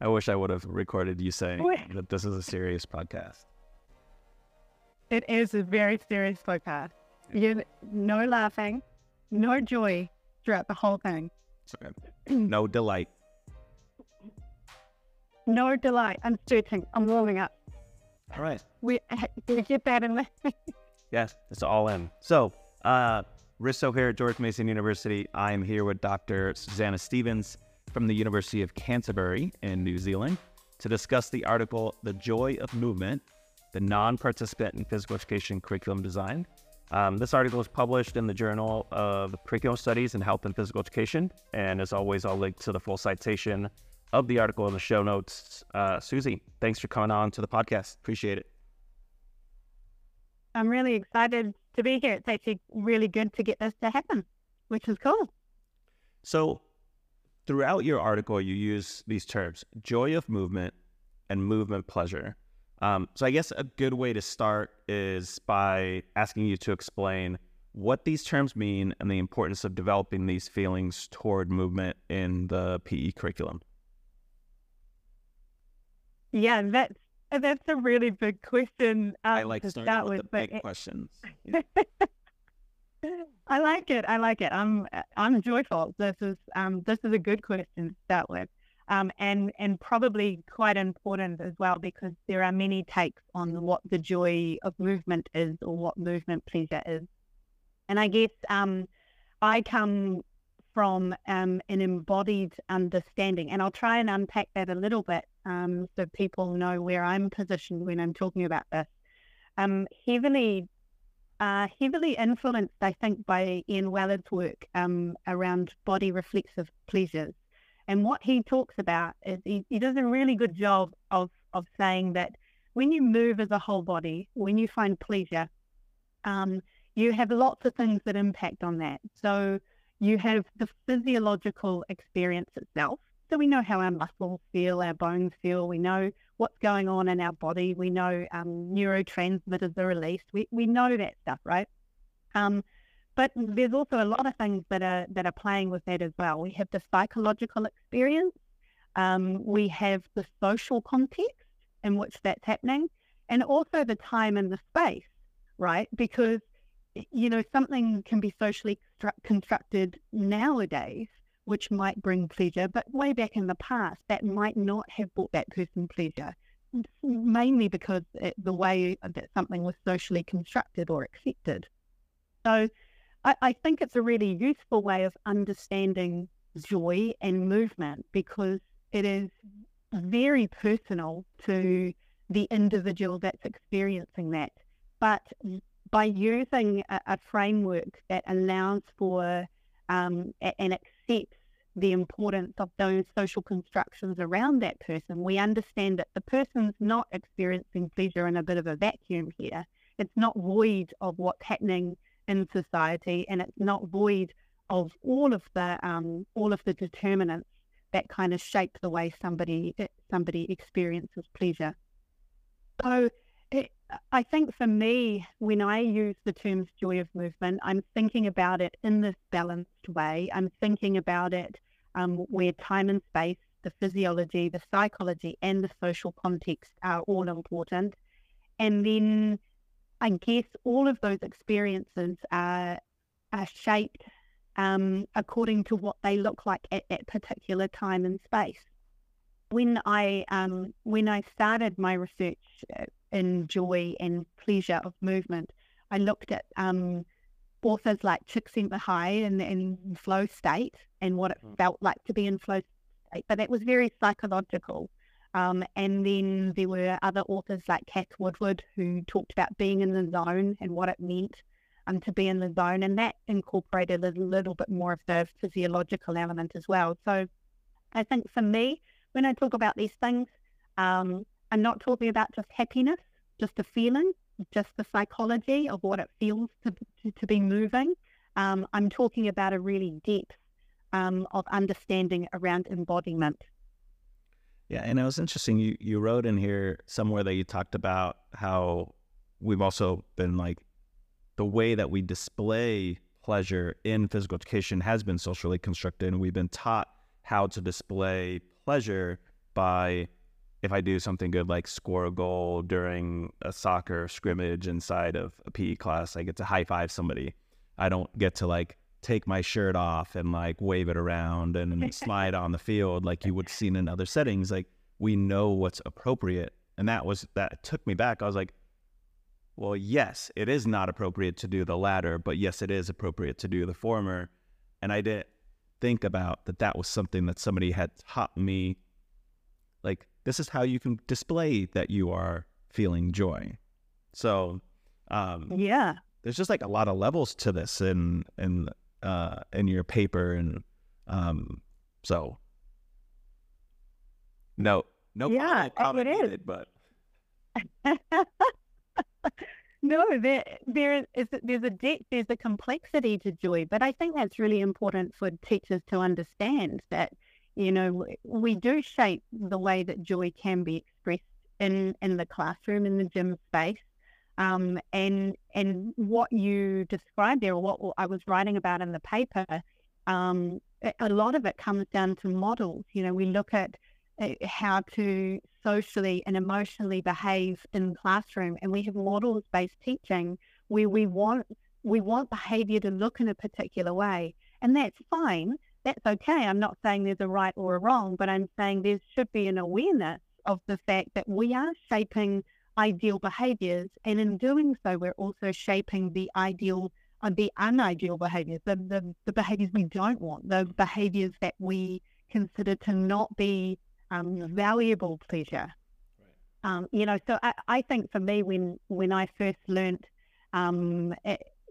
I wish I would have recorded you saying Wait. that this is a serious podcast. It is a very serious podcast. You no laughing, no joy throughout the whole thing. No delight. No delight. I'm sweating. I'm warming up. All right. We, we get that in there. Yes, it's all in. So, uh, Risto here at George Mason University. I'm here with Dr. Susanna Stevens from the University of Canterbury in New Zealand to discuss the article The Joy of Movement, the non participant in physical education curriculum design. Um, this article is published in the Journal of Curriculum Studies in Health and Physical Education. And as always, I'll link to the full citation of the article in the show notes. Uh, Susie, thanks for coming on to the podcast. Appreciate it. I'm really excited to be here. It's actually really good to get this to happen, which is cool. So, throughout your article, you use these terms joy of movement and movement pleasure. Um, so, I guess a good way to start is by asking you to explain what these terms mean and the importance of developing these feelings toward movement in the PE curriculum. Yeah, that's that's a really big question. Um, I like to starting start with with, the big it- questions. I like it. I like it. I'm I'm joyful. This is um this is a good question to start with. Um and and probably quite important as well because there are many takes on what the joy of movement is or what movement pleasure is. And I guess um I come from um an embodied understanding and I'll try and unpack that a little bit um so people know where I'm positioned when I'm talking about this. Um heavily uh, heavily influenced, I think, by Ian Wellard's work um, around body reflexive pleasures. And what he talks about is he, he does a really good job of, of saying that when you move as a whole body, when you find pleasure, um, you have lots of things that impact on that. So you have the physiological experience itself. So we know how our muscles feel, our bones feel. We know what's going on in our body. We know um, neurotransmitters are released. We we know that stuff, right? Um, but there's also a lot of things that are that are playing with that as well. We have the psychological experience. Um, we have the social context in which that's happening, and also the time and the space, right? Because you know something can be socially constructed nowadays which might bring pleasure, but way back in the past, that might not have brought that person pleasure, mainly because it, the way that something was socially constructed or accepted. So I, I think it's a really useful way of understanding joy and movement because it is very personal to the individual that's experiencing that. But by using a, a framework that allows for um, and accepts the importance of those social constructions around that person, we understand that the person's not experiencing pleasure in a bit of a vacuum here. It's not void of what's happening in society, and it's not void of all of the um, all of the determinants that kind of shape the way somebody somebody experiences pleasure. So it, I think for me, when I use the terms joy of movement, I'm thinking about it in this balanced way. I'm thinking about it um, where time and space, the physiology, the psychology, and the social context are all important. And then I guess all of those experiences are, are shaped um, according to what they look like at that particular time and space. When I um, when I started my research uh, in joy and pleasure of movement, I looked at um, authors like Csikszentmihalyi and in flow state and what it Mm. felt like to be in flow state, but that was very psychological. Um, and then there were other authors like Kath Woodward who talked about being in the zone and what it meant um, to be in the zone, and that incorporated a little bit more of the physiological element as well. So I think for me, when I talk about these things, um, I'm not talking about just happiness, just a feeling, just the psychology of what it feels to, to, to be moving. Um, I'm talking about a really depth um, of understanding around embodiment. Yeah, and it was interesting. You you wrote in here somewhere that you talked about how we've also been like the way that we display pleasure in physical education has been socially constructed, and we've been taught how to display pleasure by if I do something good, like score a goal during a soccer scrimmage inside of a PE class, I get to high five somebody. I don't get to like take my shirt off and like wave it around and slide on the field like you would see in other settings. Like we know what's appropriate. And that was that took me back. I was like, well, yes, it is not appropriate to do the latter, but yes, it is appropriate to do the former. And I didn't think about that that was something that somebody had taught me like this is how you can display that you are feeling joy. So, um, yeah, there's just like a lot of levels to this in in uh, in your paper, and um, so no, no, yeah, comment it is. but no, there there is there's a depth, there's a complexity to joy, but I think that's really important for teachers to understand that you know, we do shape the way that joy can be expressed in, in the classroom, in the gym space. Um, and and what you described there, or what I was writing about in the paper, um, a lot of it comes down to models. You know, we look at uh, how to socially and emotionally behave in the classroom, and we have models-based teaching where we want we want behavior to look in a particular way, and that's fine that's okay. I'm not saying there's a right or a wrong, but I'm saying there should be an awareness of the fact that we are shaping ideal behaviors. And in doing so, we're also shaping the ideal and uh, the unideal behaviors, the, the, the behaviors we don't want, the behaviors that we consider to not be um, valuable pleasure. Right. Um, you know, so I, I think for me, when, when I first learned um,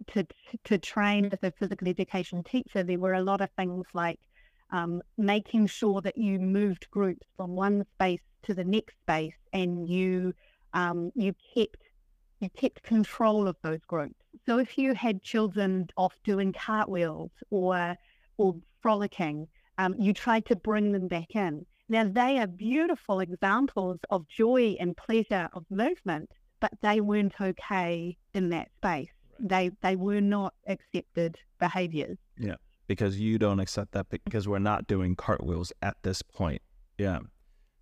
to to train as a physical education teacher, there were a lot of things like um, making sure that you moved groups from one space to the next space, and you um, you kept you kept control of those groups. So if you had children off doing cartwheels or or frolicking, um, you tried to bring them back in. Now they are beautiful examples of joy and pleasure of movement, but they weren't okay in that space they they were not accepted behaviors. Yeah, because you don't accept that because we're not doing cartwheels at this point. Yeah,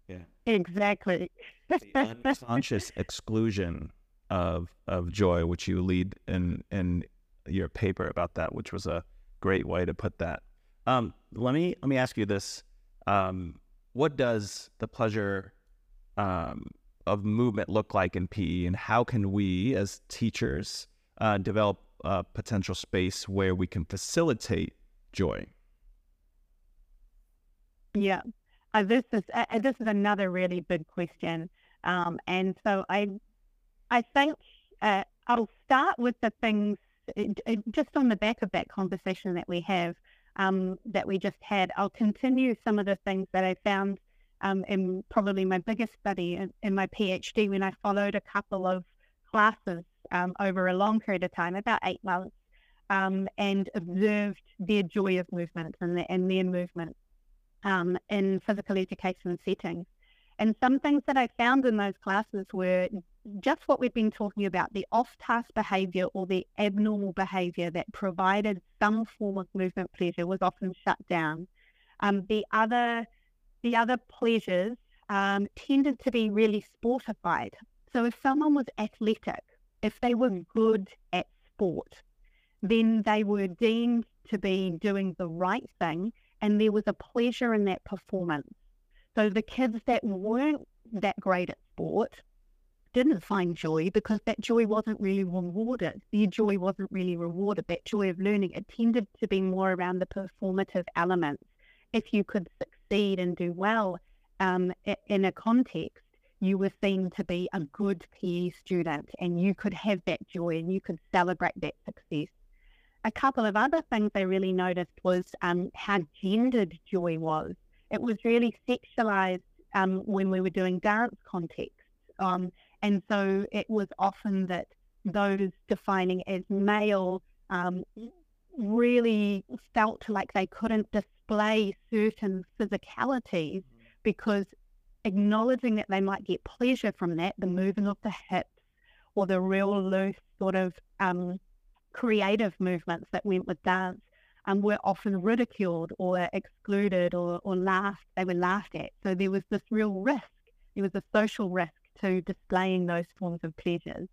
yeah, exactly. the unconscious exclusion of of joy, which you lead in in your paper about that, which was a great way to put that. Um, let me let me ask you this: um, What does the pleasure um, of movement look like in PE, and how can we, as teachers, uh, develop a potential space where we can facilitate joy? Yeah, uh, this is uh, uh, this is another really big question, um, and so I I think uh, I'll start with the things uh, just on the back of that conversation that we have um, that we just had. I'll continue some of the things that I found um, in probably my biggest study in, in my PhD when I followed a couple of classes um, over a long period of time, about eight months, um, and observed their joy of movement and, the, and their movement um, in physical education settings. And some things that I found in those classes were just what we've been talking about, the off-task behavior or the abnormal behavior that provided some form of movement pleasure was often shut down. Um, the other the other pleasures um, tended to be really sportified. So if someone was athletic, if they were good at sport, then they were deemed to be doing the right thing and there was a pleasure in that performance. So the kids that weren't that great at sport didn't find joy because that joy wasn't really rewarded. Their joy wasn't really rewarded. That joy of learning, it tended to be more around the performative elements. If you could succeed and do well um, in a context, you were seen to be a good PE student and you could have that joy and you could celebrate that success. A couple of other things I really noticed was um, how gendered joy was. It was really sexualized um, when we were doing dance contexts. Um, and so it was often that those defining as male um, really felt like they couldn't display certain physicalities because acknowledging that they might get pleasure from that, the moving of the hips or the real loose sort of um, creative movements that went with dance. um, were often ridiculed or excluded or, or laughed. They were laughed at. So there was this real risk. There was a social risk to displaying those forms of pleasures.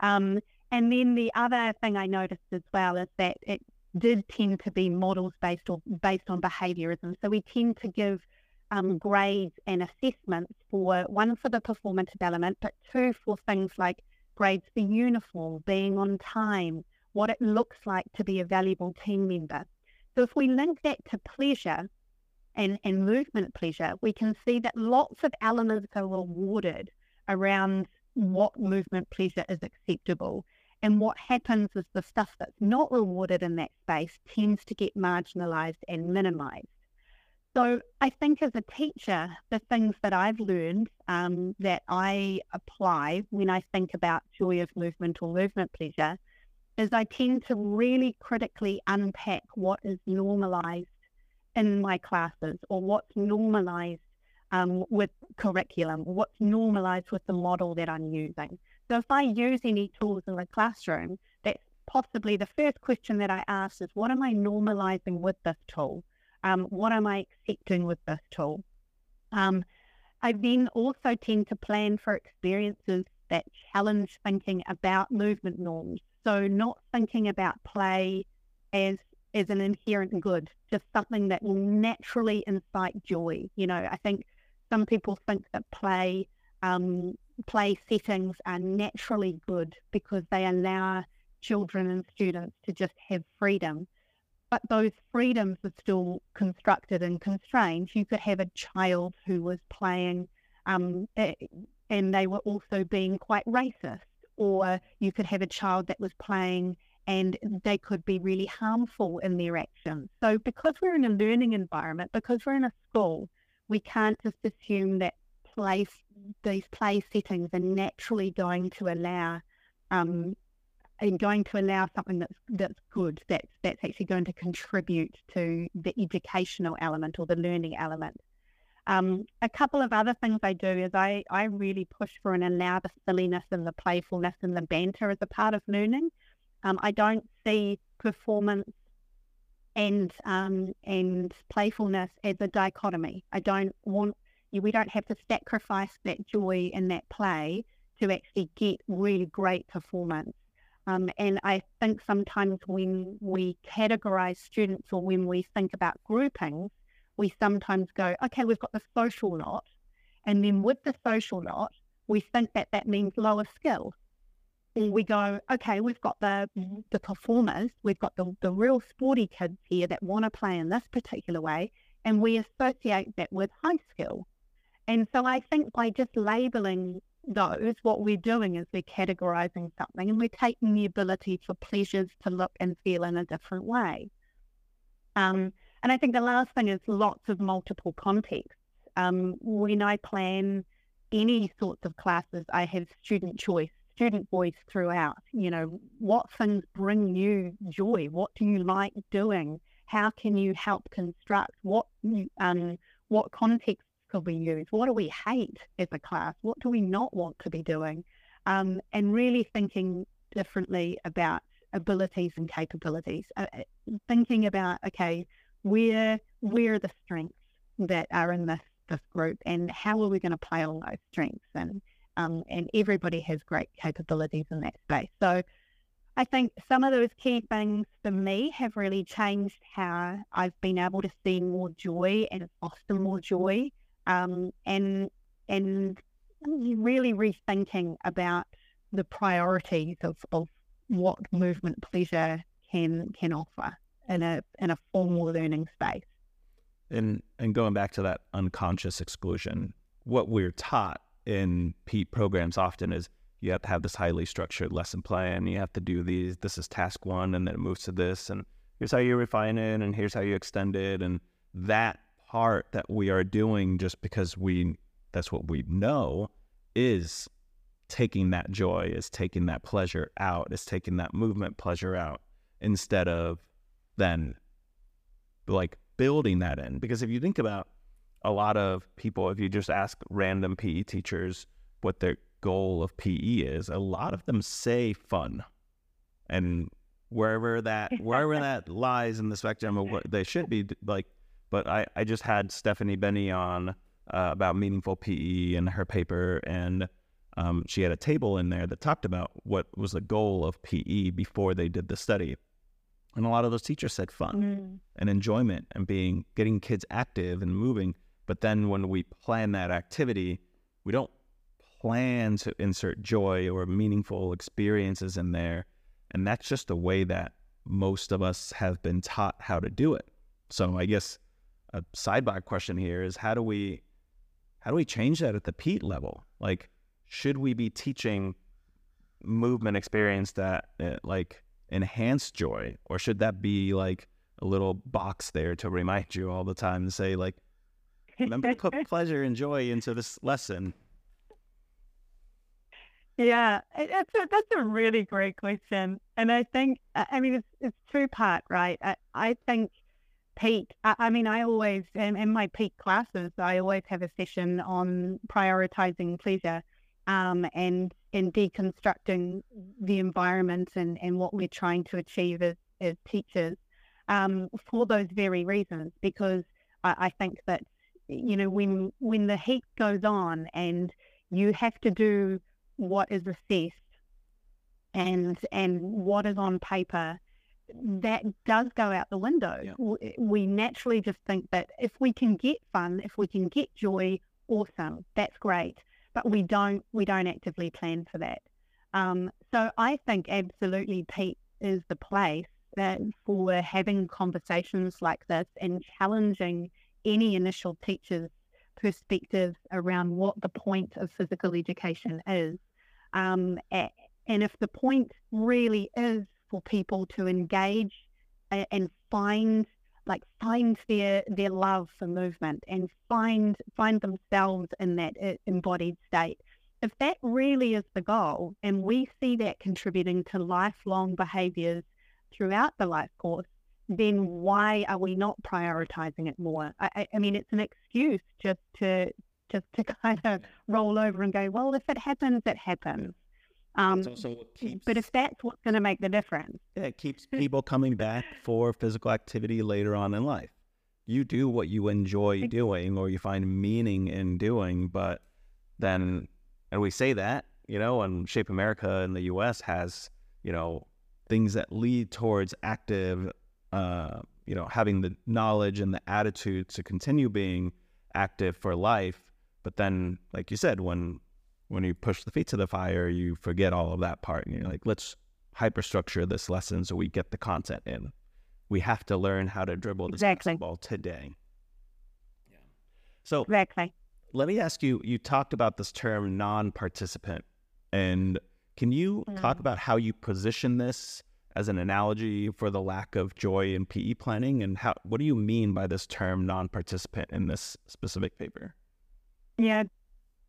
Um, and then the other thing I noticed as well is that it did tend to be models based or based on behaviorism. So we tend to give um, grades and assessments for one for the performance element, but two for things like grades for uniform, being on time, what it looks like to be a valuable team member. So if we link that to pleasure and, and movement pleasure, we can see that lots of elements are rewarded around what movement pleasure is acceptable. And what happens is the stuff that's not rewarded in that space tends to get marginalized and minimized. So I think as a teacher, the things that I've learned um, that I apply when I think about joy of movement or movement pleasure is I tend to really critically unpack what is normalized in my classes or what's normalized um, with curriculum, what's normalized with the model that I'm using. So if I use any tools in the classroom, that's possibly the first question that I ask is, what am I normalizing with this tool? Um, what am I accepting with this tool? Um, I then also tend to plan for experiences that challenge thinking about movement norms. So not thinking about play as as an inherent good, just something that will naturally incite joy. You know, I think some people think that play um, play settings are naturally good because they allow children and students to just have freedom. But those freedoms are still constructed and constrained. You could have a child who was playing um, and they were also being quite racist, or you could have a child that was playing and they could be really harmful in their actions. So, because we're in a learning environment, because we're in a school, we can't just assume that place these play settings are naturally going to allow um, and going to allow something that's that's good that's that's actually going to contribute to the educational element or the learning element. Um, a couple of other things I do is I, I really push for and allow the silliness and the playfulness and the banter as a part of learning. Um, I don't see performance and um, and playfulness as a dichotomy. I don't want we don't have to sacrifice that joy and that play to actually get really great performance. Um, and I think sometimes when we categorize students or when we think about groupings, we sometimes go, okay, we've got the social lot. And then with the social lot, we think that that means lower skill. And we go, okay, we've got the the performers, we've got the, the real sporty kids here that want to play in this particular way, and we associate that with high skill. And so I think by just labeling those, what we're doing is we're categorizing something and we're taking the ability for pleasures to look and feel in a different way. Um, and I think the last thing is lots of multiple contexts. Um, when I plan any sorts of classes, I have student choice, student voice throughout. You know, what things bring you joy? What do you like doing? How can you help construct? What um, what context could we use? What do we hate as a class? What do we not want to be doing? Um, and really thinking differently about abilities and capabilities. Uh, uh, thinking about okay, where where are the strengths that are in this this group, and how are we going to play on those strengths? And um, and everybody has great capabilities in that space. So I think some of those key things for me have really changed how I've been able to see more joy and foster more joy um, and and really rethinking about the priorities of, of what movement pleasure can can offer in a in a formal learning space. And and going back to that unconscious exclusion, what we're taught in PETE programs often is you have to have this highly structured lesson plan. You have to do these. This is task one, and then it moves to this, and here's how you refine it, and here's how you extend it, and that part that we are doing just because we that's what we know is taking that joy, is taking that pleasure out, is taking that movement pleasure out instead of then like building that in. Because if you think about a lot of people, if you just ask random PE teachers what their goal of PE is, a lot of them say fun. And wherever that wherever that lies in the spectrum of what they should be like. But I I just had Stephanie Beni on uh, about meaningful PE and her paper, and um, she had a table in there that talked about what was the goal of PE before they did the study. And a lot of those teachers said fun Mm. and enjoyment and being getting kids active and moving. But then when we plan that activity, we don't plan to insert joy or meaningful experiences in there. And that's just the way that most of us have been taught how to do it. So I guess a sidebar question here is how do we how do we change that at the PETE level? Like, should we be teaching movement experience that uh, like enhance joy, or should that be like a little box there to remind you all the time to say like, remember to put pleasure and joy into this lesson? Yeah, it- that's a, that's a really great question, and I think I I mean it's it's two part, right? I, I think PETE. I, I mean, I always in, in my PETE classes, I always have a session on prioritizing pleasure, um, and and deconstructing the environment and and what we're trying to achieve as as teachers, um, for those very reasons, because I, I think that you know when when the heat goes on and you have to do what is assessed and and what is on paper that does go out the window. Yeah. We naturally just think that if we can get fun if we can get joy awesome that's great. But we don't we don't actively plan for that. Um, so i think absolutely PETE is the place that for having conversations like this and challenging any initial teacher's perspective around what the point of physical education is. Um, and if the point really is for people to engage and find like find their their love for movement and find find themselves in that uh, embodied state. If that really is the goal and we see that contributing to lifelong behaviors throughout the life course then why are we not prioritizing it more? I, I- I mean it's an excuse just to just to kind of roll over and go well if it happens it happens um, It's also what keeps, but if that's what's going to make the difference yeah, it keeps people coming back for physical activity later on in life. You do what you enjoy doing or you find meaning in doing, but then, and we say that, you know, and Shape America in the US has, you know, things that lead towards active, uh, you know, having the knowledge and the attitude to continue being active for life. But then, like you said, when when you push the feet to the fire, you forget all of that part, and you're like, let's hyperstructure this lesson so we get the content in. We have to learn how to dribble this Exactly. basketball today. Yeah. So exactly let me ask you you talked about this term non-participant and can you talk Mm. about how you position this as an analogy for the lack of joy in PE planning and how what do you mean by this term non-participant in this specific paper? Yeah,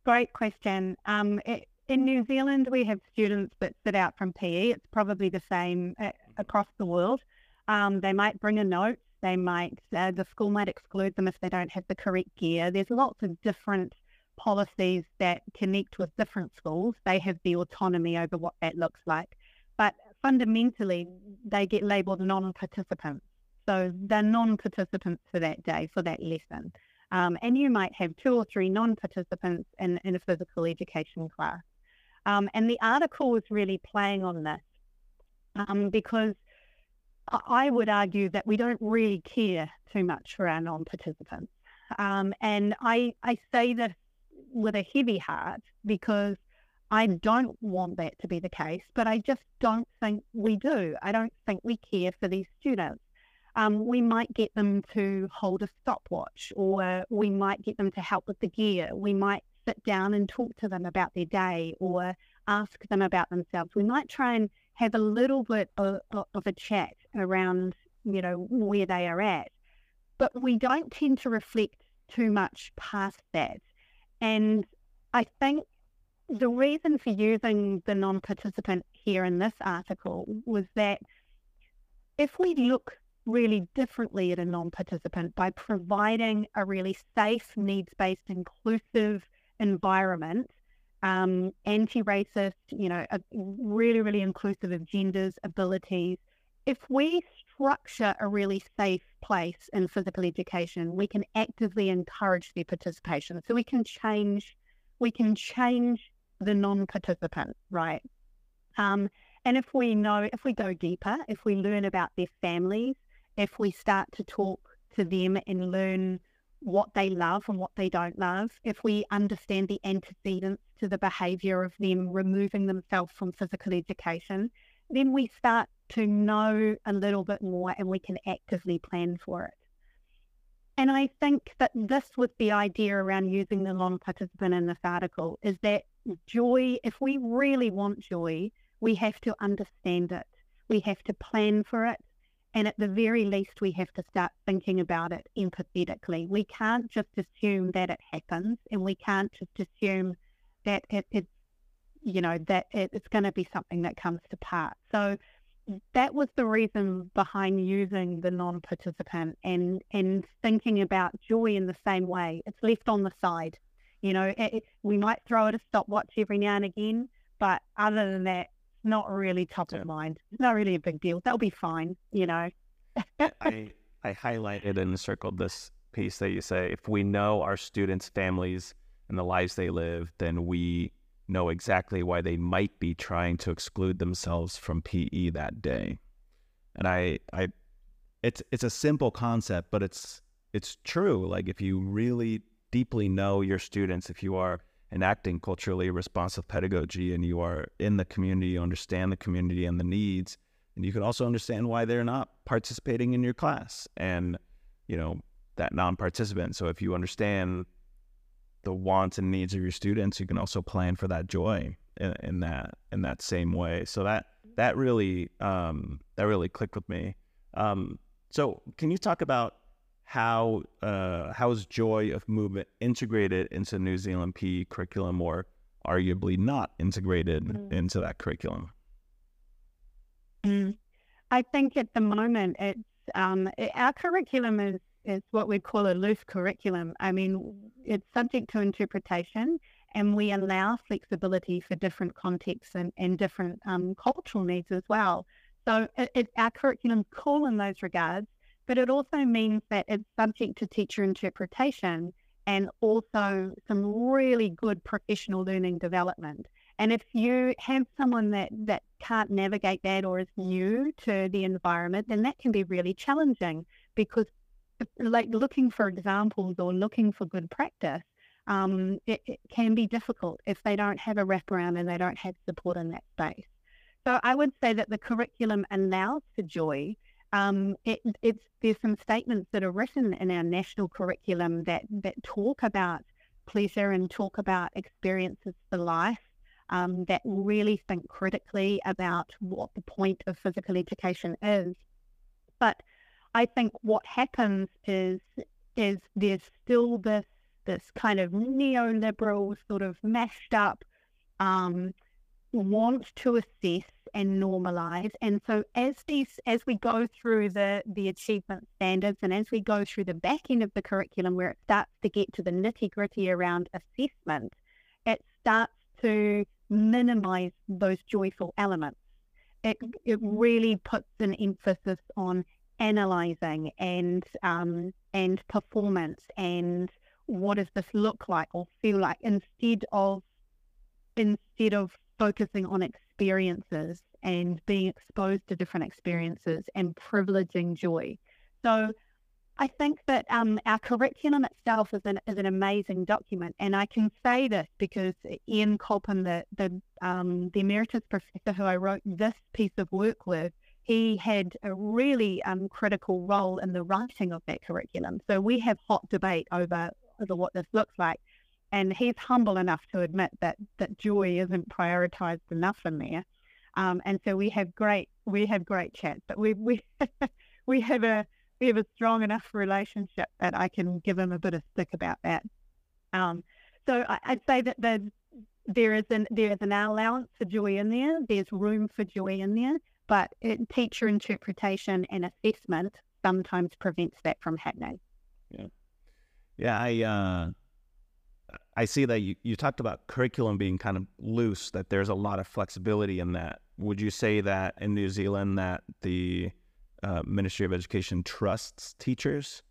great question. Um, i in New Zealand, we have students that sit out from PE. It's probably the same uh, across the world. Um, they might bring a note. They might, uh, the school might exclude them if they don't have the correct gear. There's lots of different policies that connect with different schools. They have the autonomy over what that looks like. But fundamentally, they get labeled non-participants. So they're non-participants for that day, for that lesson. Um, and you might have two or three non-participants in, in a physical education class. Um, and the article is really playing on this um, because I- I would argue that we don't really care too much for our non-participants. Um, and I, I say this with a heavy heart because I don't want that to be the case, but I just don't think we do. I don't think we care for these students um, we might get them to hold a stopwatch or we might get them to help with the gear. We might sit down and talk to them about their day or ask them about themselves. We might try and have a little bit of, of a chat around, you know, where they are at. But we don't tend to reflect too much past that. And I think the reason for using the non-participant here in this article was that if we look really differently at a non-participant by providing a really safe, needs-based, inclusive environment, um, anti-racist, you know, really, really inclusive of genders, abilities, if we structure a really safe place in physical education, we can actively encourage their participation. So we can change, we can change the non-participant, right? Um, and if we know, if we go deeper, if we learn about their families, if we start to talk to them and learn what they love and what they don't love, if we understand the antecedents to the behavior of them removing themselves from physical education, then we start to know a little bit more and we can actively plan for it. And I think that this was the idea around using the non participant in this article is that joy, if we really want joy, we have to understand it. We have to plan for it. And at the very least, we have to start thinking about it empathetically. We can't just assume that it happens and we can't just assume that it, it's, you know, that it, it's going to be something that comes to pass. So that was the reason behind using the non-participant and and thinking about joy in the same way. It's left on the side. You know, it, it, we might throw it a stopwatch every now and again, but other than that, not really top yeah. of mind. Not really a big deal. That'll be fine. You know. I I highlighted and circled this piece that you say if we know our students' families and the lives they live, then we know exactly why they might be trying to exclude themselves from PE that day. And I, I, it's it's a simple concept, but it's it's true. Like if you really deeply know your students, if you are enacting culturally responsive pedagogy and you are in the community, you understand the community and the needs, and you can also understand why they're not participating in your class and you know that non-participant. So if you understand the wants and needs of your students, you can also plan for that joy in, in that in that same way. So that that really um, that really clicked with me. Um, so can you talk about how uh, how is joy of movement integrated into New Zealand PE curriculum, or arguably not integrated mm. into that curriculum? Mm. I think at the moment it's um, it, our curriculum is is what we call a loose curriculum. I mean, it's subject to interpretation and we allow flexibility for different contexts and, and different um, cultural needs as well. So it, it, our curriculum cool in those regards, but it also means that it's subject to teacher interpretation and also some really good professional learning development. And if you have someone that, that can't navigate that or is new to the environment, then that can be really challenging because like looking for examples or looking for good practice, um, it, it, can be difficult if they don't have a wraparound and they don't have support in that space. So I would say that the curriculum allows for joy. Um, it, it's there's some statements that are written in our national curriculum that that talk about pleasure and talk about experiences for life. Um, that really think critically about what the point of physical education is. But I think what happens is is there's still this this kind of neoliberal sort of mashed up um, want to assess and normalize. And so as these as we go through the the achievement standards and as we go through the back end of the curriculum where it starts to get to the nitty gritty around assessment, it starts to minimize those joyful elements. It it really puts an emphasis on analyzing and um, and performance and what does this look like or feel like instead of instead of focusing on experiences and being exposed to different experiences and privileging joy. So I think that um, our curriculum itself is an, is an amazing document. And I can say this because Ian Culpan, the, the, um, the emeritus professor who I wrote this piece of work with, he had a really um, critical role in the writing of that curriculum. So we have hot debate over, over what this looks like. And he's humble enough to admit that, that joy isn't prioritized enough in there. Um, and so we have great we have great chats, but we we we have a we have a strong enough relationship that I can give him a bit of stick about that. Um, so I, would say that the, there is an there is an allowance for joy in there. There's room for joy in there, but it, teacher interpretation and assessment sometimes prevents that from happening. Yeah, yeah. I uh, I see that you, you talked about curriculum being kind of loose. That there's a lot of flexibility in that. Would you say that in New Zealand that the uh, Ministry of Education trusts teachers?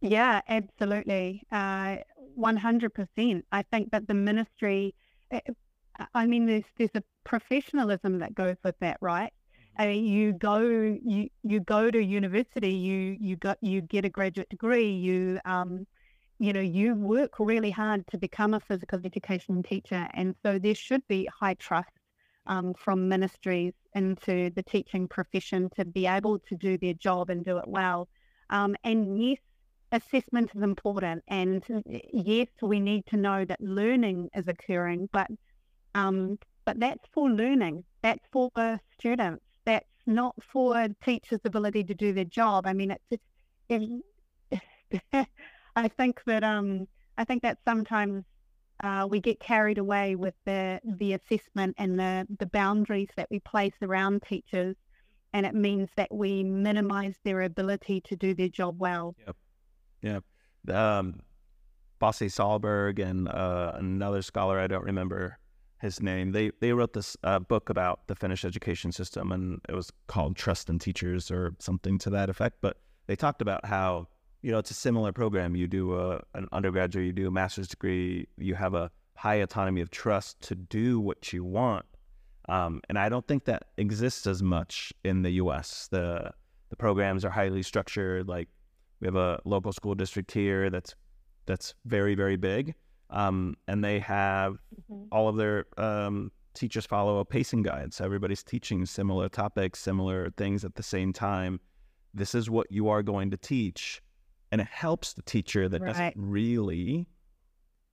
Yeah, absolutely. Uh, 100%. I think that the ministry, eh, I mean, there's, there's a professionalism that goes with that, right? I mean, you go you you go to university, you you got you get a graduate degree, you um, you know, you work really hard to become a physical education teacher, and so there should be high trust um, from ministries into the teaching profession to be able to do their job and do it well. Um, and yes, assessment is important, and yes, we need to know that learning is occurring, but um, but that's for learning, that's for students that's not for teachers' ability to do their job. I mean, it's, it, I think that um, I think that sometimes uh, we get carried away with the the assessment and the the boundaries that we place around teachers, and it means that we minimize their ability to do their job well. Yep. Yep. Um, Pasi Sahlberg and uh, another scholar I don't remember his name. They they wrote this uh, book about the Finnish education system, and it was called Trust in Teachers or something to that effect. But they talked about how you know it's a similar program. You do a, an undergraduate, you do a master's degree, you have a high autonomy of trust to do what you want. Um, and I don't think that exists as much in the U.S. The the programs are highly structured. Like we have a local school district here that's that's very very big um, and they have mm-hmm. all of their um, teachers follow a pacing guide. So everybody's teaching similar topics, similar things at the same time. This is what you are going to teach. And it helps the teacher that right. doesn't really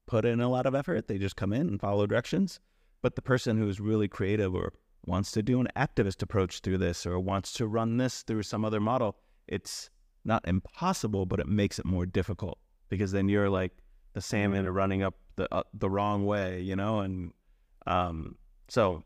put in a lot of effort. They just come in and follow directions. But the person who is really creative or wants to do an activist approach through this or wants to run this through some other model, it's not impossible, but it makes it more difficult because then you're like, the salmon are running up the uh, the wrong way, you know, and um, so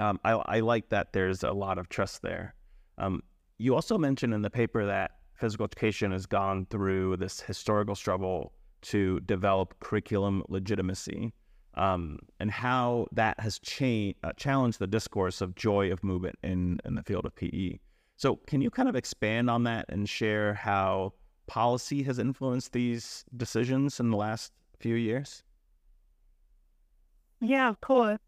um, I, I like that there's a lot of trust there. Um, you also mentioned in the paper that physical education has gone through this historical struggle to develop curriculum legitimacy um, and how that has cha- uh, challenged the discourse of joy of movement in, in the field of PE. So, can you kind of expand on that and share how policy has influenced these decisions in the last few years? Yeah, of course.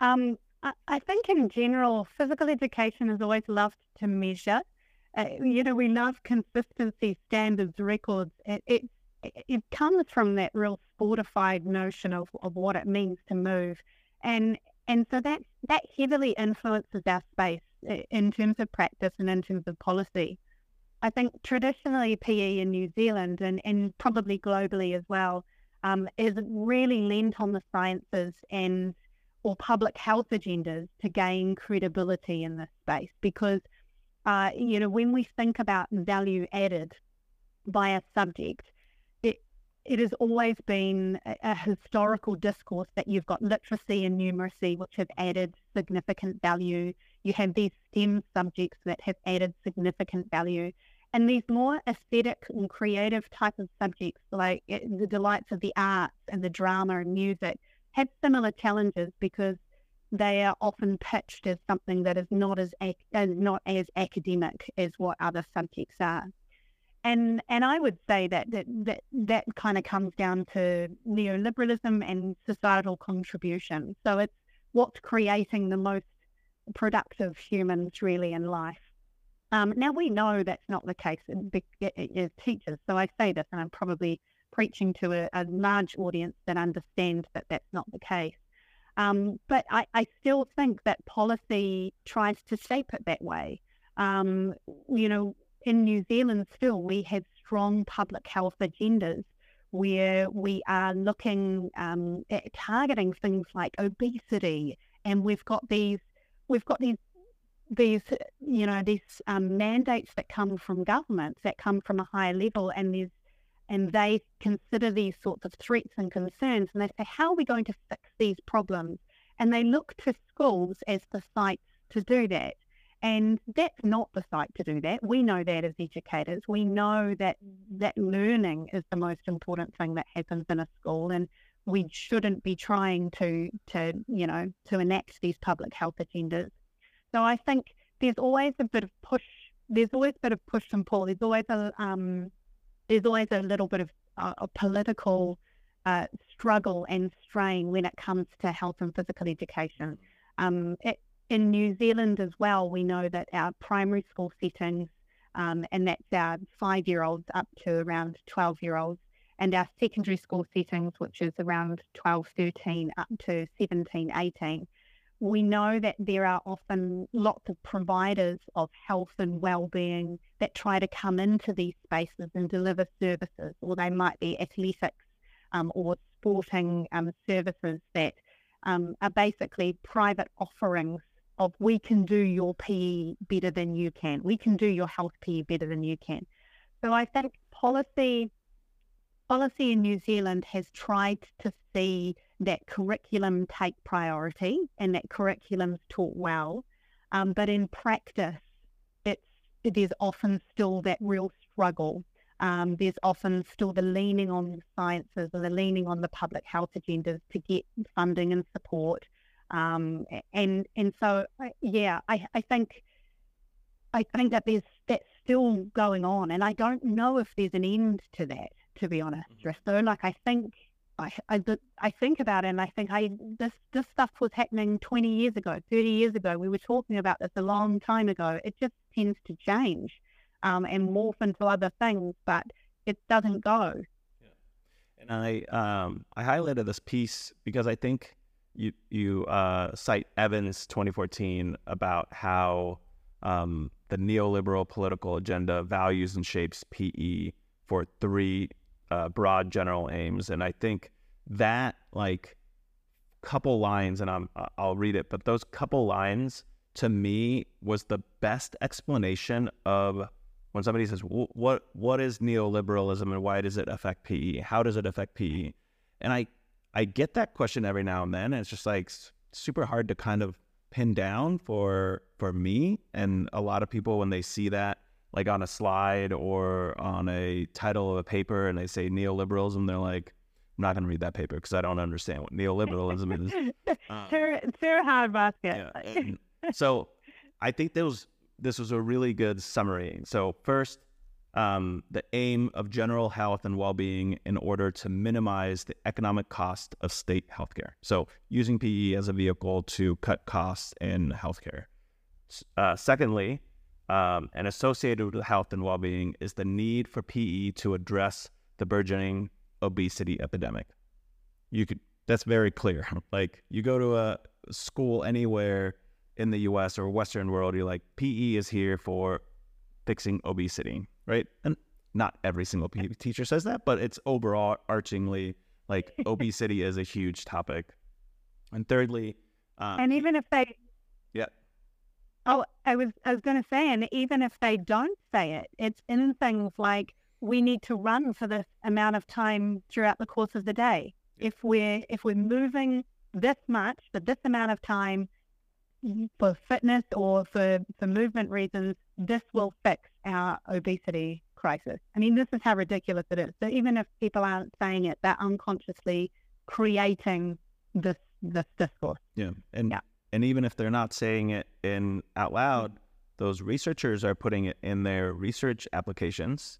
Um, I, I, think in general, physical education has always loved to measure. Uh, you know, we love consistency, standards, records. It, it, it comes from that real sportified notion of, of what it means to move. And and so that that heavily influences our space in terms of practice and in terms of policy. I think traditionally PE in New Zealand and, and probably globally as well um, is really lent on the sciences and or public health agendas to gain credibility in this space because uh, you know when we think about value added by a subject it has always been a, a historical discourse that you've got literacy and numeracy which have added significant value. You have these STEM subjects that have added significant value. And these more aesthetic and creative type of subjects, like eh, the delights of the arts and the drama and music, have similar challenges because they are often pitched as something that is not as, as not as academic as what other subjects are. And and I would say that that that, that kind of comes down to neoliberalism and societal contribution. So it's what's creating the most productive humans really in life. Um, now we know that's not the case as teachers. So I say this, and I'm probably preaching to a, a large audience that understands that that's not the case. Um, but I, I, still think that policy tries to shape it that way. Um, you know, in New Zealand, still we have strong public health agendas where we are looking um, at targeting things like obesity, and we've got these we've got these these, you know, these um, mandates that come from governments that come from a higher level, and there's and they consider these sorts of threats and concerns, and they say, how are we going to fix these problems? And they look to schools as the site to do that. And that's not the site to do that. We know that as educators. We know that that learning is the most important thing that happens in a school, and we shouldn't be trying to to you know to enact these public health agendas. So I think there's always a bit of push. There's always a bit of push and pull. There's always a um, there's always a little bit of uh, a political uh, struggle and strain when it comes to health and physical education. Um, it, in New Zealand as well, we know that our primary school settings, um, and that's our five year olds up to around 12 year olds, and our secondary school settings, which is around 12, 13 up to 17, 18, we know that there are often lots of providers of health and well-being that try to come into these spaces and deliver services, or they might be athletics um, or sporting um, services that um, are basically private offerings of we can do your PE better than you can, we can do your health PE better than you can. So I think policy policy in New Zealand has tried to see that curriculum take priority and that curriculum's taught well. Um, but in practice, it's there's often still that real struggle. Um, there's often still the leaning on the sciences and the leaning on the public health agendas to get funding and support. Um, and and so yeah, I, I think I think that there's that's still going on, and I don't know if there's an end to that. To be honest, mm-hmm. like I think I, I, I think about it and I think I this this stuff was happening 20 years ago, 30 years ago. We were talking about this a long time ago. It just tends to change um, and morph into other things, but it doesn't go. Yeah. And I um, I highlighted this piece because I think you you uh, cite Evans 2014 about how um, the neoliberal political agenda values and shapes PE for three uh, broad general aims, and I think that like couple lines, and I'm I'll read it, but those couple lines to me was the best explanation of when somebody says what what is neoliberalism and why does it affect PE? How does it affect PE? And I I get that question every now and then, and it's just like super hard to kind of pin down for for me and a lot of people when they see that like on a slide or on a title of a paper and they say neoliberalism, they're like, I'm not going to read that paper because I don't understand what neoliberalism is. Um, fair, hard basket. Yeah. so I think those this was a really good summary. So first, um, the aim of general health and well-being in order to minimize the economic cost of state healthcare. So using PE as a vehicle to cut costs in healthcare. Uh, secondly, um, and associated with health and well-being is the need for PE to address the burgeoning obesity epidemic. You could that's very clear. Like you go to a school anywhere in the US or Western world, you're like, PE is here for fixing obesity, right? And not every single PE teacher says that, but it's overall archingly like obesity is a huge topic. And thirdly, um, and even if they, Oh, I was I was going to say, and even if they don't say it, it's in things like we need to run for this amount of time throughout the course of the day. If we're if we're moving this much for this amount of time for fitness or for for movement reasons, this will fix our obesity crisis. I mean, this is how ridiculous it is. So even if people aren't saying it, they're unconsciously creating this this discourse. Yeah, and yeah and even if they're not saying it in out loud, those researchers are putting it in their research applications.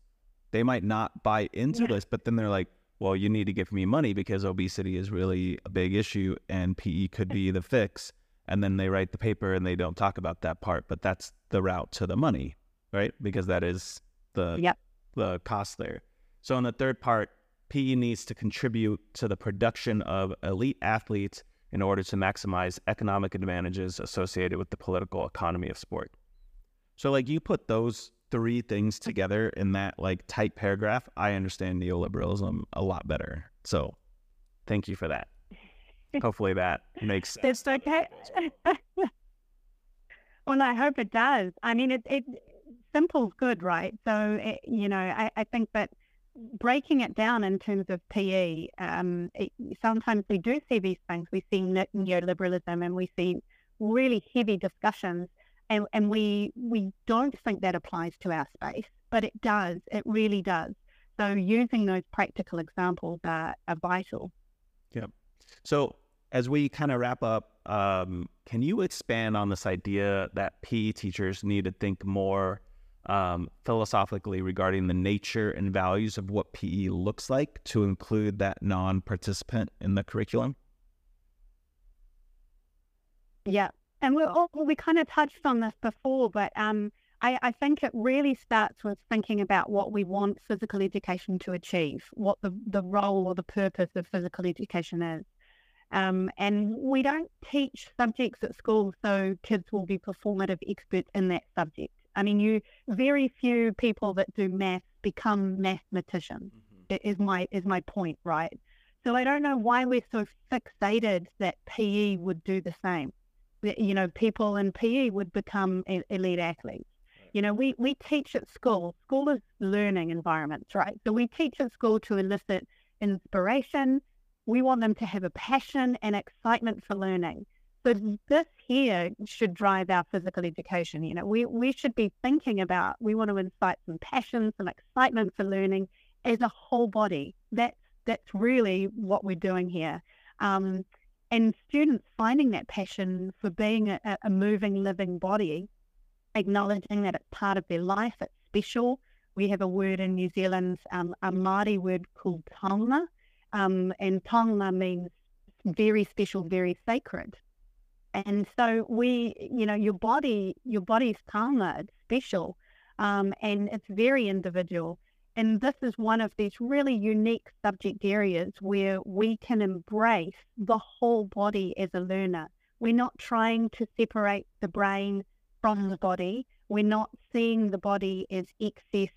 They might not buy into yeah. this, but then they're like, well, you need to give me money because obesity is really a big issue and PE could be the fix. And then they write the paper and they don't talk about that part, but that's the route to the money, right? Because that is the yep. the cost there. So in the third part, PE needs to contribute to the production of elite athletes in order to maximize economic advantages associated with the political economy of sport. So, like, you put those three things together in that like tight paragraph, I understand neoliberalism a lot better. So, thank you for that. Hopefully, that makes sense. It's okay. well, I hope it does. I mean, it, it simple's good, right? So, it, you know, I, I think that breaking it down in terms of PE, um, it, sometimes we do see these things. We see neoliberalism and we see really heavy discussions, and, and we we don't think that applies to our space, but it does. It really does. So using those practical examples are, are vital. Yeah. So as we kind of wrap up, um, can you expand on this idea that PE teachers need to think more um, philosophically regarding the nature and values of what PE looks like to include that non participant in the curriculum? Yeah. And we we kind of touched on this before, but um, I, I, think it really starts with thinking about what we want physical education to achieve, what the, the role or the purpose of physical education is. Um, and we don't teach subjects at school so kids will be performative experts in that subject. I mean, you very few people that do math become mathematicians. Mm-hmm. Is my is my point, right? So I don't know why we're so fixated that PE would do the same. You know, people in PE would become elite athletes. You know, we, we teach at school. School is learning environments, right? So we teach at school to elicit inspiration. We want them to have a passion and excitement for learning. So this here should drive our physical education. You know, we, we should be thinking about, we want to incite some passion, some excitement for learning as a whole body. That's, that's really what we're doing here. Um, and students finding that passion for being a, a moving, living body, acknowledging that it's part of their life, it's special. We have a word in New Zealand, um, a Māori word called taonga, um, and taonga means very special, very sacred. And so we, you know, your body, your body's taonga, it's special, um, and it's very individual. And this is one of these really unique subject areas where we can embrace the whole body as a learner. We're not trying to separate the brain from the body. We're not seeing the body as excess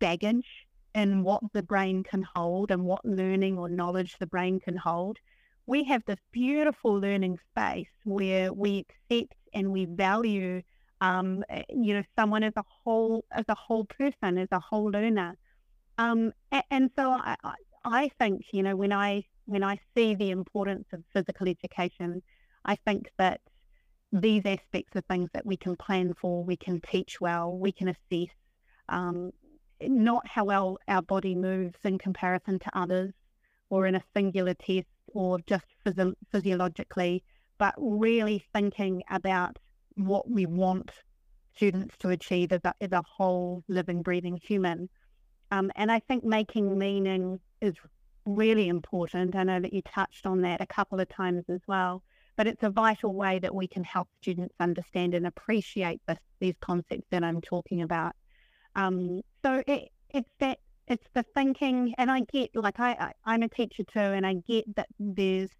baggage and what the brain can hold and what learning or knowledge the brain can hold we have this beautiful learning space where we accept and we value, um, eh, you know, someone as a whole, as a whole person, as a whole learner. Um, and, and so I, I think, you know, when I when I see the importance of physical education, I think that these aspects are things that we can plan for, we can teach well, we can assess, um, not how well our body moves in comparison to others or in a singular test, or just physio- physiologically, but really thinking about what we want students to achieve as a, as a whole living, breathing human. Um, and I think making meaning is really important. I know that you touched on that a couple of times as well, but it's a vital way that we can help students understand and appreciate this, these concepts that I'm talking about. Um, so it, it's that it's the thinking, and I get like I, I am a teacher too, and I get that there's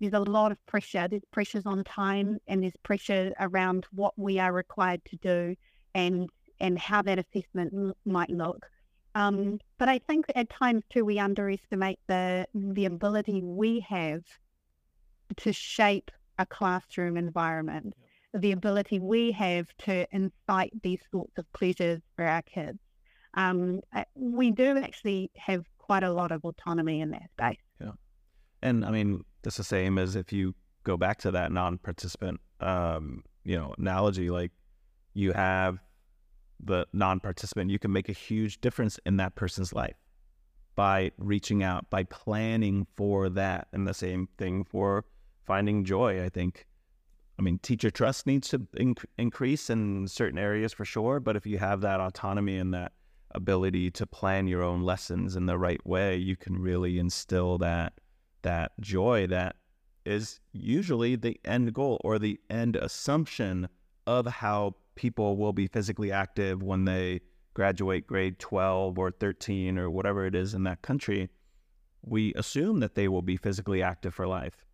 there's a lot of pressure. There's pressures on time, and there's pressure around what we are required to do, and and how that assessment might look. Um, but I think at times too we underestimate the the ability we have to shape a classroom environment, the ability we have to incite these sorts of pleasures for our kids um, we do actually have quite a lot of autonomy in that space. Yeah. And I mean, it's the same as if you go back to that non-participant, um, you know, analogy, like you have the non-participant, you can make a huge difference in that person's life by reaching out, by planning for that. And the same thing for finding joy, I think. I mean, teacher trust needs to inc- increase in certain areas for sure, but if you have that autonomy and that ability to plan your own lessons in the right way, you can really instill that that joy that is usually the end goal or the end assumption of how people will be physically active when they graduate grade 12 or 13 or whatever it is in that country. We assume that they will be physically active for life.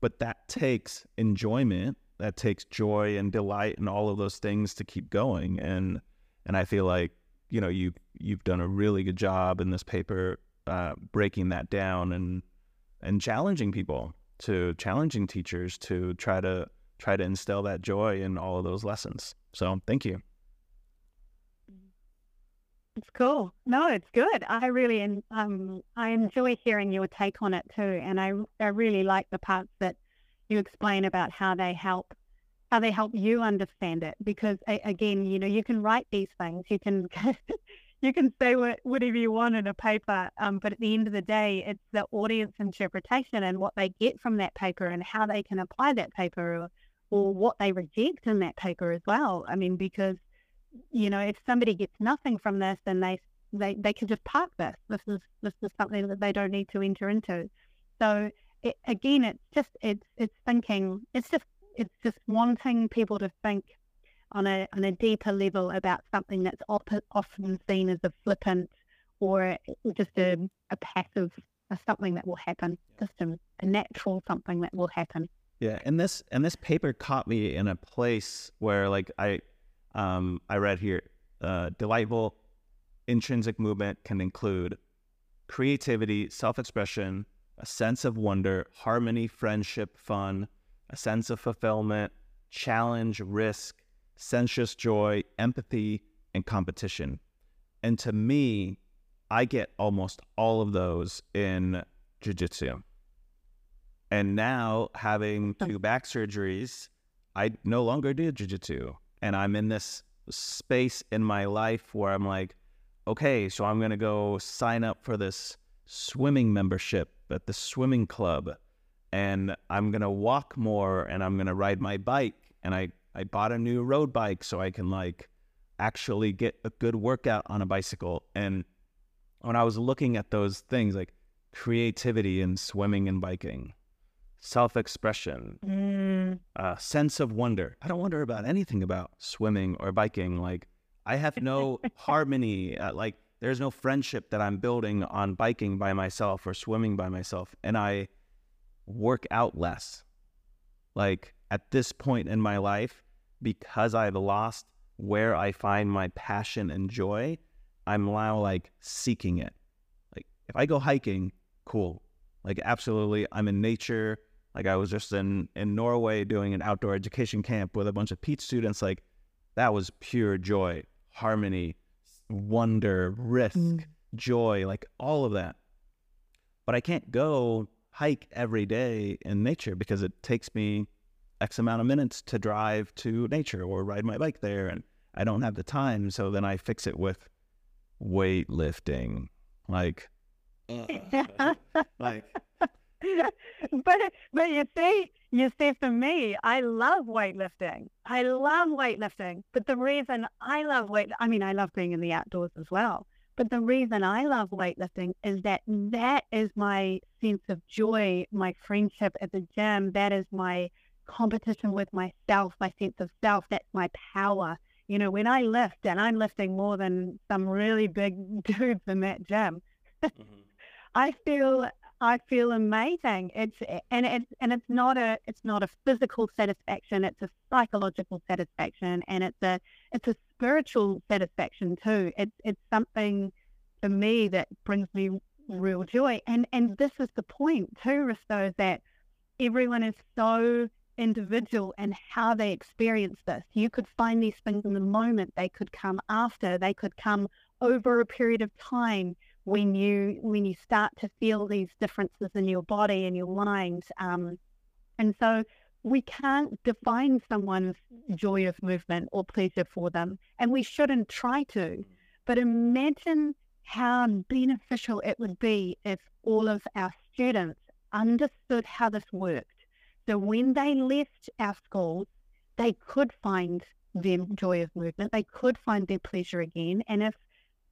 But that takes enjoyment, that takes joy and delight and all of those things to keep going. And and I feel like you know you you've done a really good job in this paper uh, breaking that down and and challenging people to challenging teachers to try to try to instill that joy in all of those lessons. So thank you. It's cool. No, it's good. I really um I enjoy hearing your take on it too, and I I really like the parts that you explain about how they help how they help you understand it because again you know you can write these things you can you can say what, whatever you want in a paper, um, but at the end of the day, it's the audience interpretation and what they get from that paper and how they can apply that paper or, or what they reject in that paper as well. I mean, because you know, if somebody gets nothing from this, then they they they can just park this. This is this is something that they don't need to enter into. So it, again, it's just it's it's thinking. It's just it's just wanting people to think on a on a deeper level about something that's op- often seen as a flippant or just a, a passive a something that will happen, just a, a natural something that will happen. Yeah, and this and this paper caught me in a place where like I um I read here uh delightful intrinsic movement can include creativity, self-expression, a sense of wonder, harmony, friendship, fun, a sense of fulfillment, challenge, risk, sensuous joy, empathy, and competition. And to me, I get almost all of those in jujitsu. And now having hmm. two back surgeries, I no longer do jujitsu. And I'm in this space in my life where I'm like, okay, so I'm going to go sign up for this swimming membership at the swimming club and I'm going to walk more and I'm going to ride my bike. And I I bought a new road bike so I can like actually get a good workout on a bicycle. And when I was looking at those things like creativity in swimming and biking self-expression Mm, uh, sense of wonder. I don't wonder about anything about swimming or biking. Like I have no harmony uh, like there's no friendship that I'm building on biking by myself or swimming by myself. And I work out less. Like at this point in my life, because I've lost where I find my passion and joy, I'm now like seeking it. Like if I go hiking, cool. Like absolutely, I'm in nature. Like I was just in in Norway doing an outdoor education camp with a bunch of PETE students. Like that was pure joy, harmony, wonder, risk, Mm. joy, like all of that. But I can't go hike every day in nature because it takes me X amount of minutes to drive to nature or ride my bike there. And I don't have the time. So then I fix it with weightlifting. Like, like, but but you see, you see, for me, I love weightlifting. I love weightlifting. But the reason I love weight, I mean, I love being in the outdoors as well. But the reason I love weightlifting is that that is my sense of joy, my friendship at the gym. That is my competition with myself, my sense of self. That's my power. You know, when I lift, and I'm lifting more than some really big dudes in that gym, mm-hmm. I feel I feel amazing. It's eh, and it's and it's not a it's not a physical satisfaction. It's a psychological satisfaction, and it's a it's a spiritual satisfaction too. It's it's something for me that brings me real joy. And and this is the point too, Risto, is that everyone is so individual and how they experience this. You could find these things in the moment. They could come after. They could come over a period of time when you when you start to feel these differences in your body and your mind. Um, and so we can't define someone's joy of movement or pleasure for them, and we shouldn't try to. But imagine how beneficial it would be if all of our students understood how this worked. So when they left our schools, they could find their joy of movement. They could find their pleasure again. And if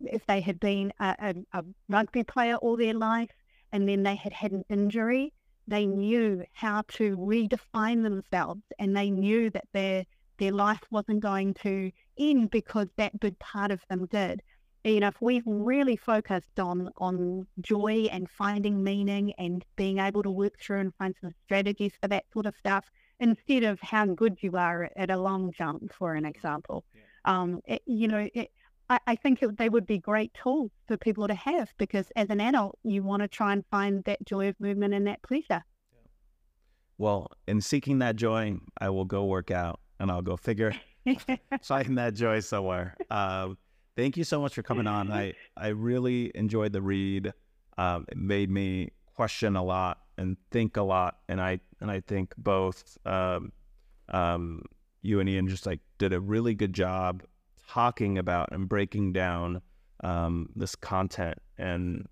if they had been a, a, a rugby player all their life and then they had had an injury, they knew how to redefine themselves and they knew that their their life wasn't going to end because that big part of them did. You know, if we've really focused on on joy and finding meaning and being able to work through and find some strategies for that sort of stuff, instead of how good you are at a long jump, for an example, um, it, you know, it, I, I think it, they would be great tools for people to have because as an adult, you want to try and find that joy of movement and that pleasure. well, in seeking that joy, I will go work out and I'll go figure find that joy somewhere. Um, thank you so much for coming on. I, I really enjoyed the read. Um, it made me question a lot and think a lot. And I and I think both um, um, you and Ian just like did a really good job talking about and breaking down um, this content and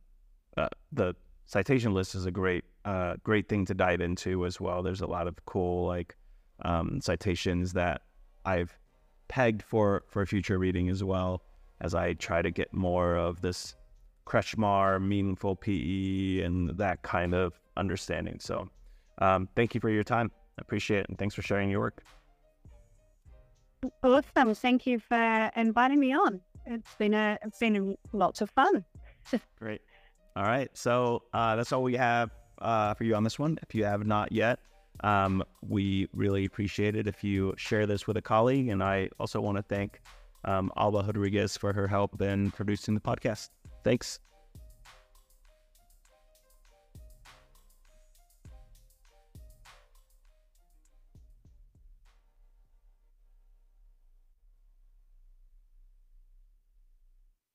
uh, the citation list is a great uh, great thing to dive into as well. There's a lot of cool like um, citations that I've pegged for for future reading as well as I try to get more of this Kretchmar meaningful PE and that kind of understanding. So, um, thank you for your time. I appreciate it, and thanks for sharing your work. Awesome. Thank you for inviting me on. It's been a it's been lots of fun. Great. All right. So uh, that's all we have uh, for you on this one. If you have not yet, um, we really appreciate it if you share this with a colleague. And I also want to thank um, Alba Rodriguez for her help in producing the podcast. Thanks.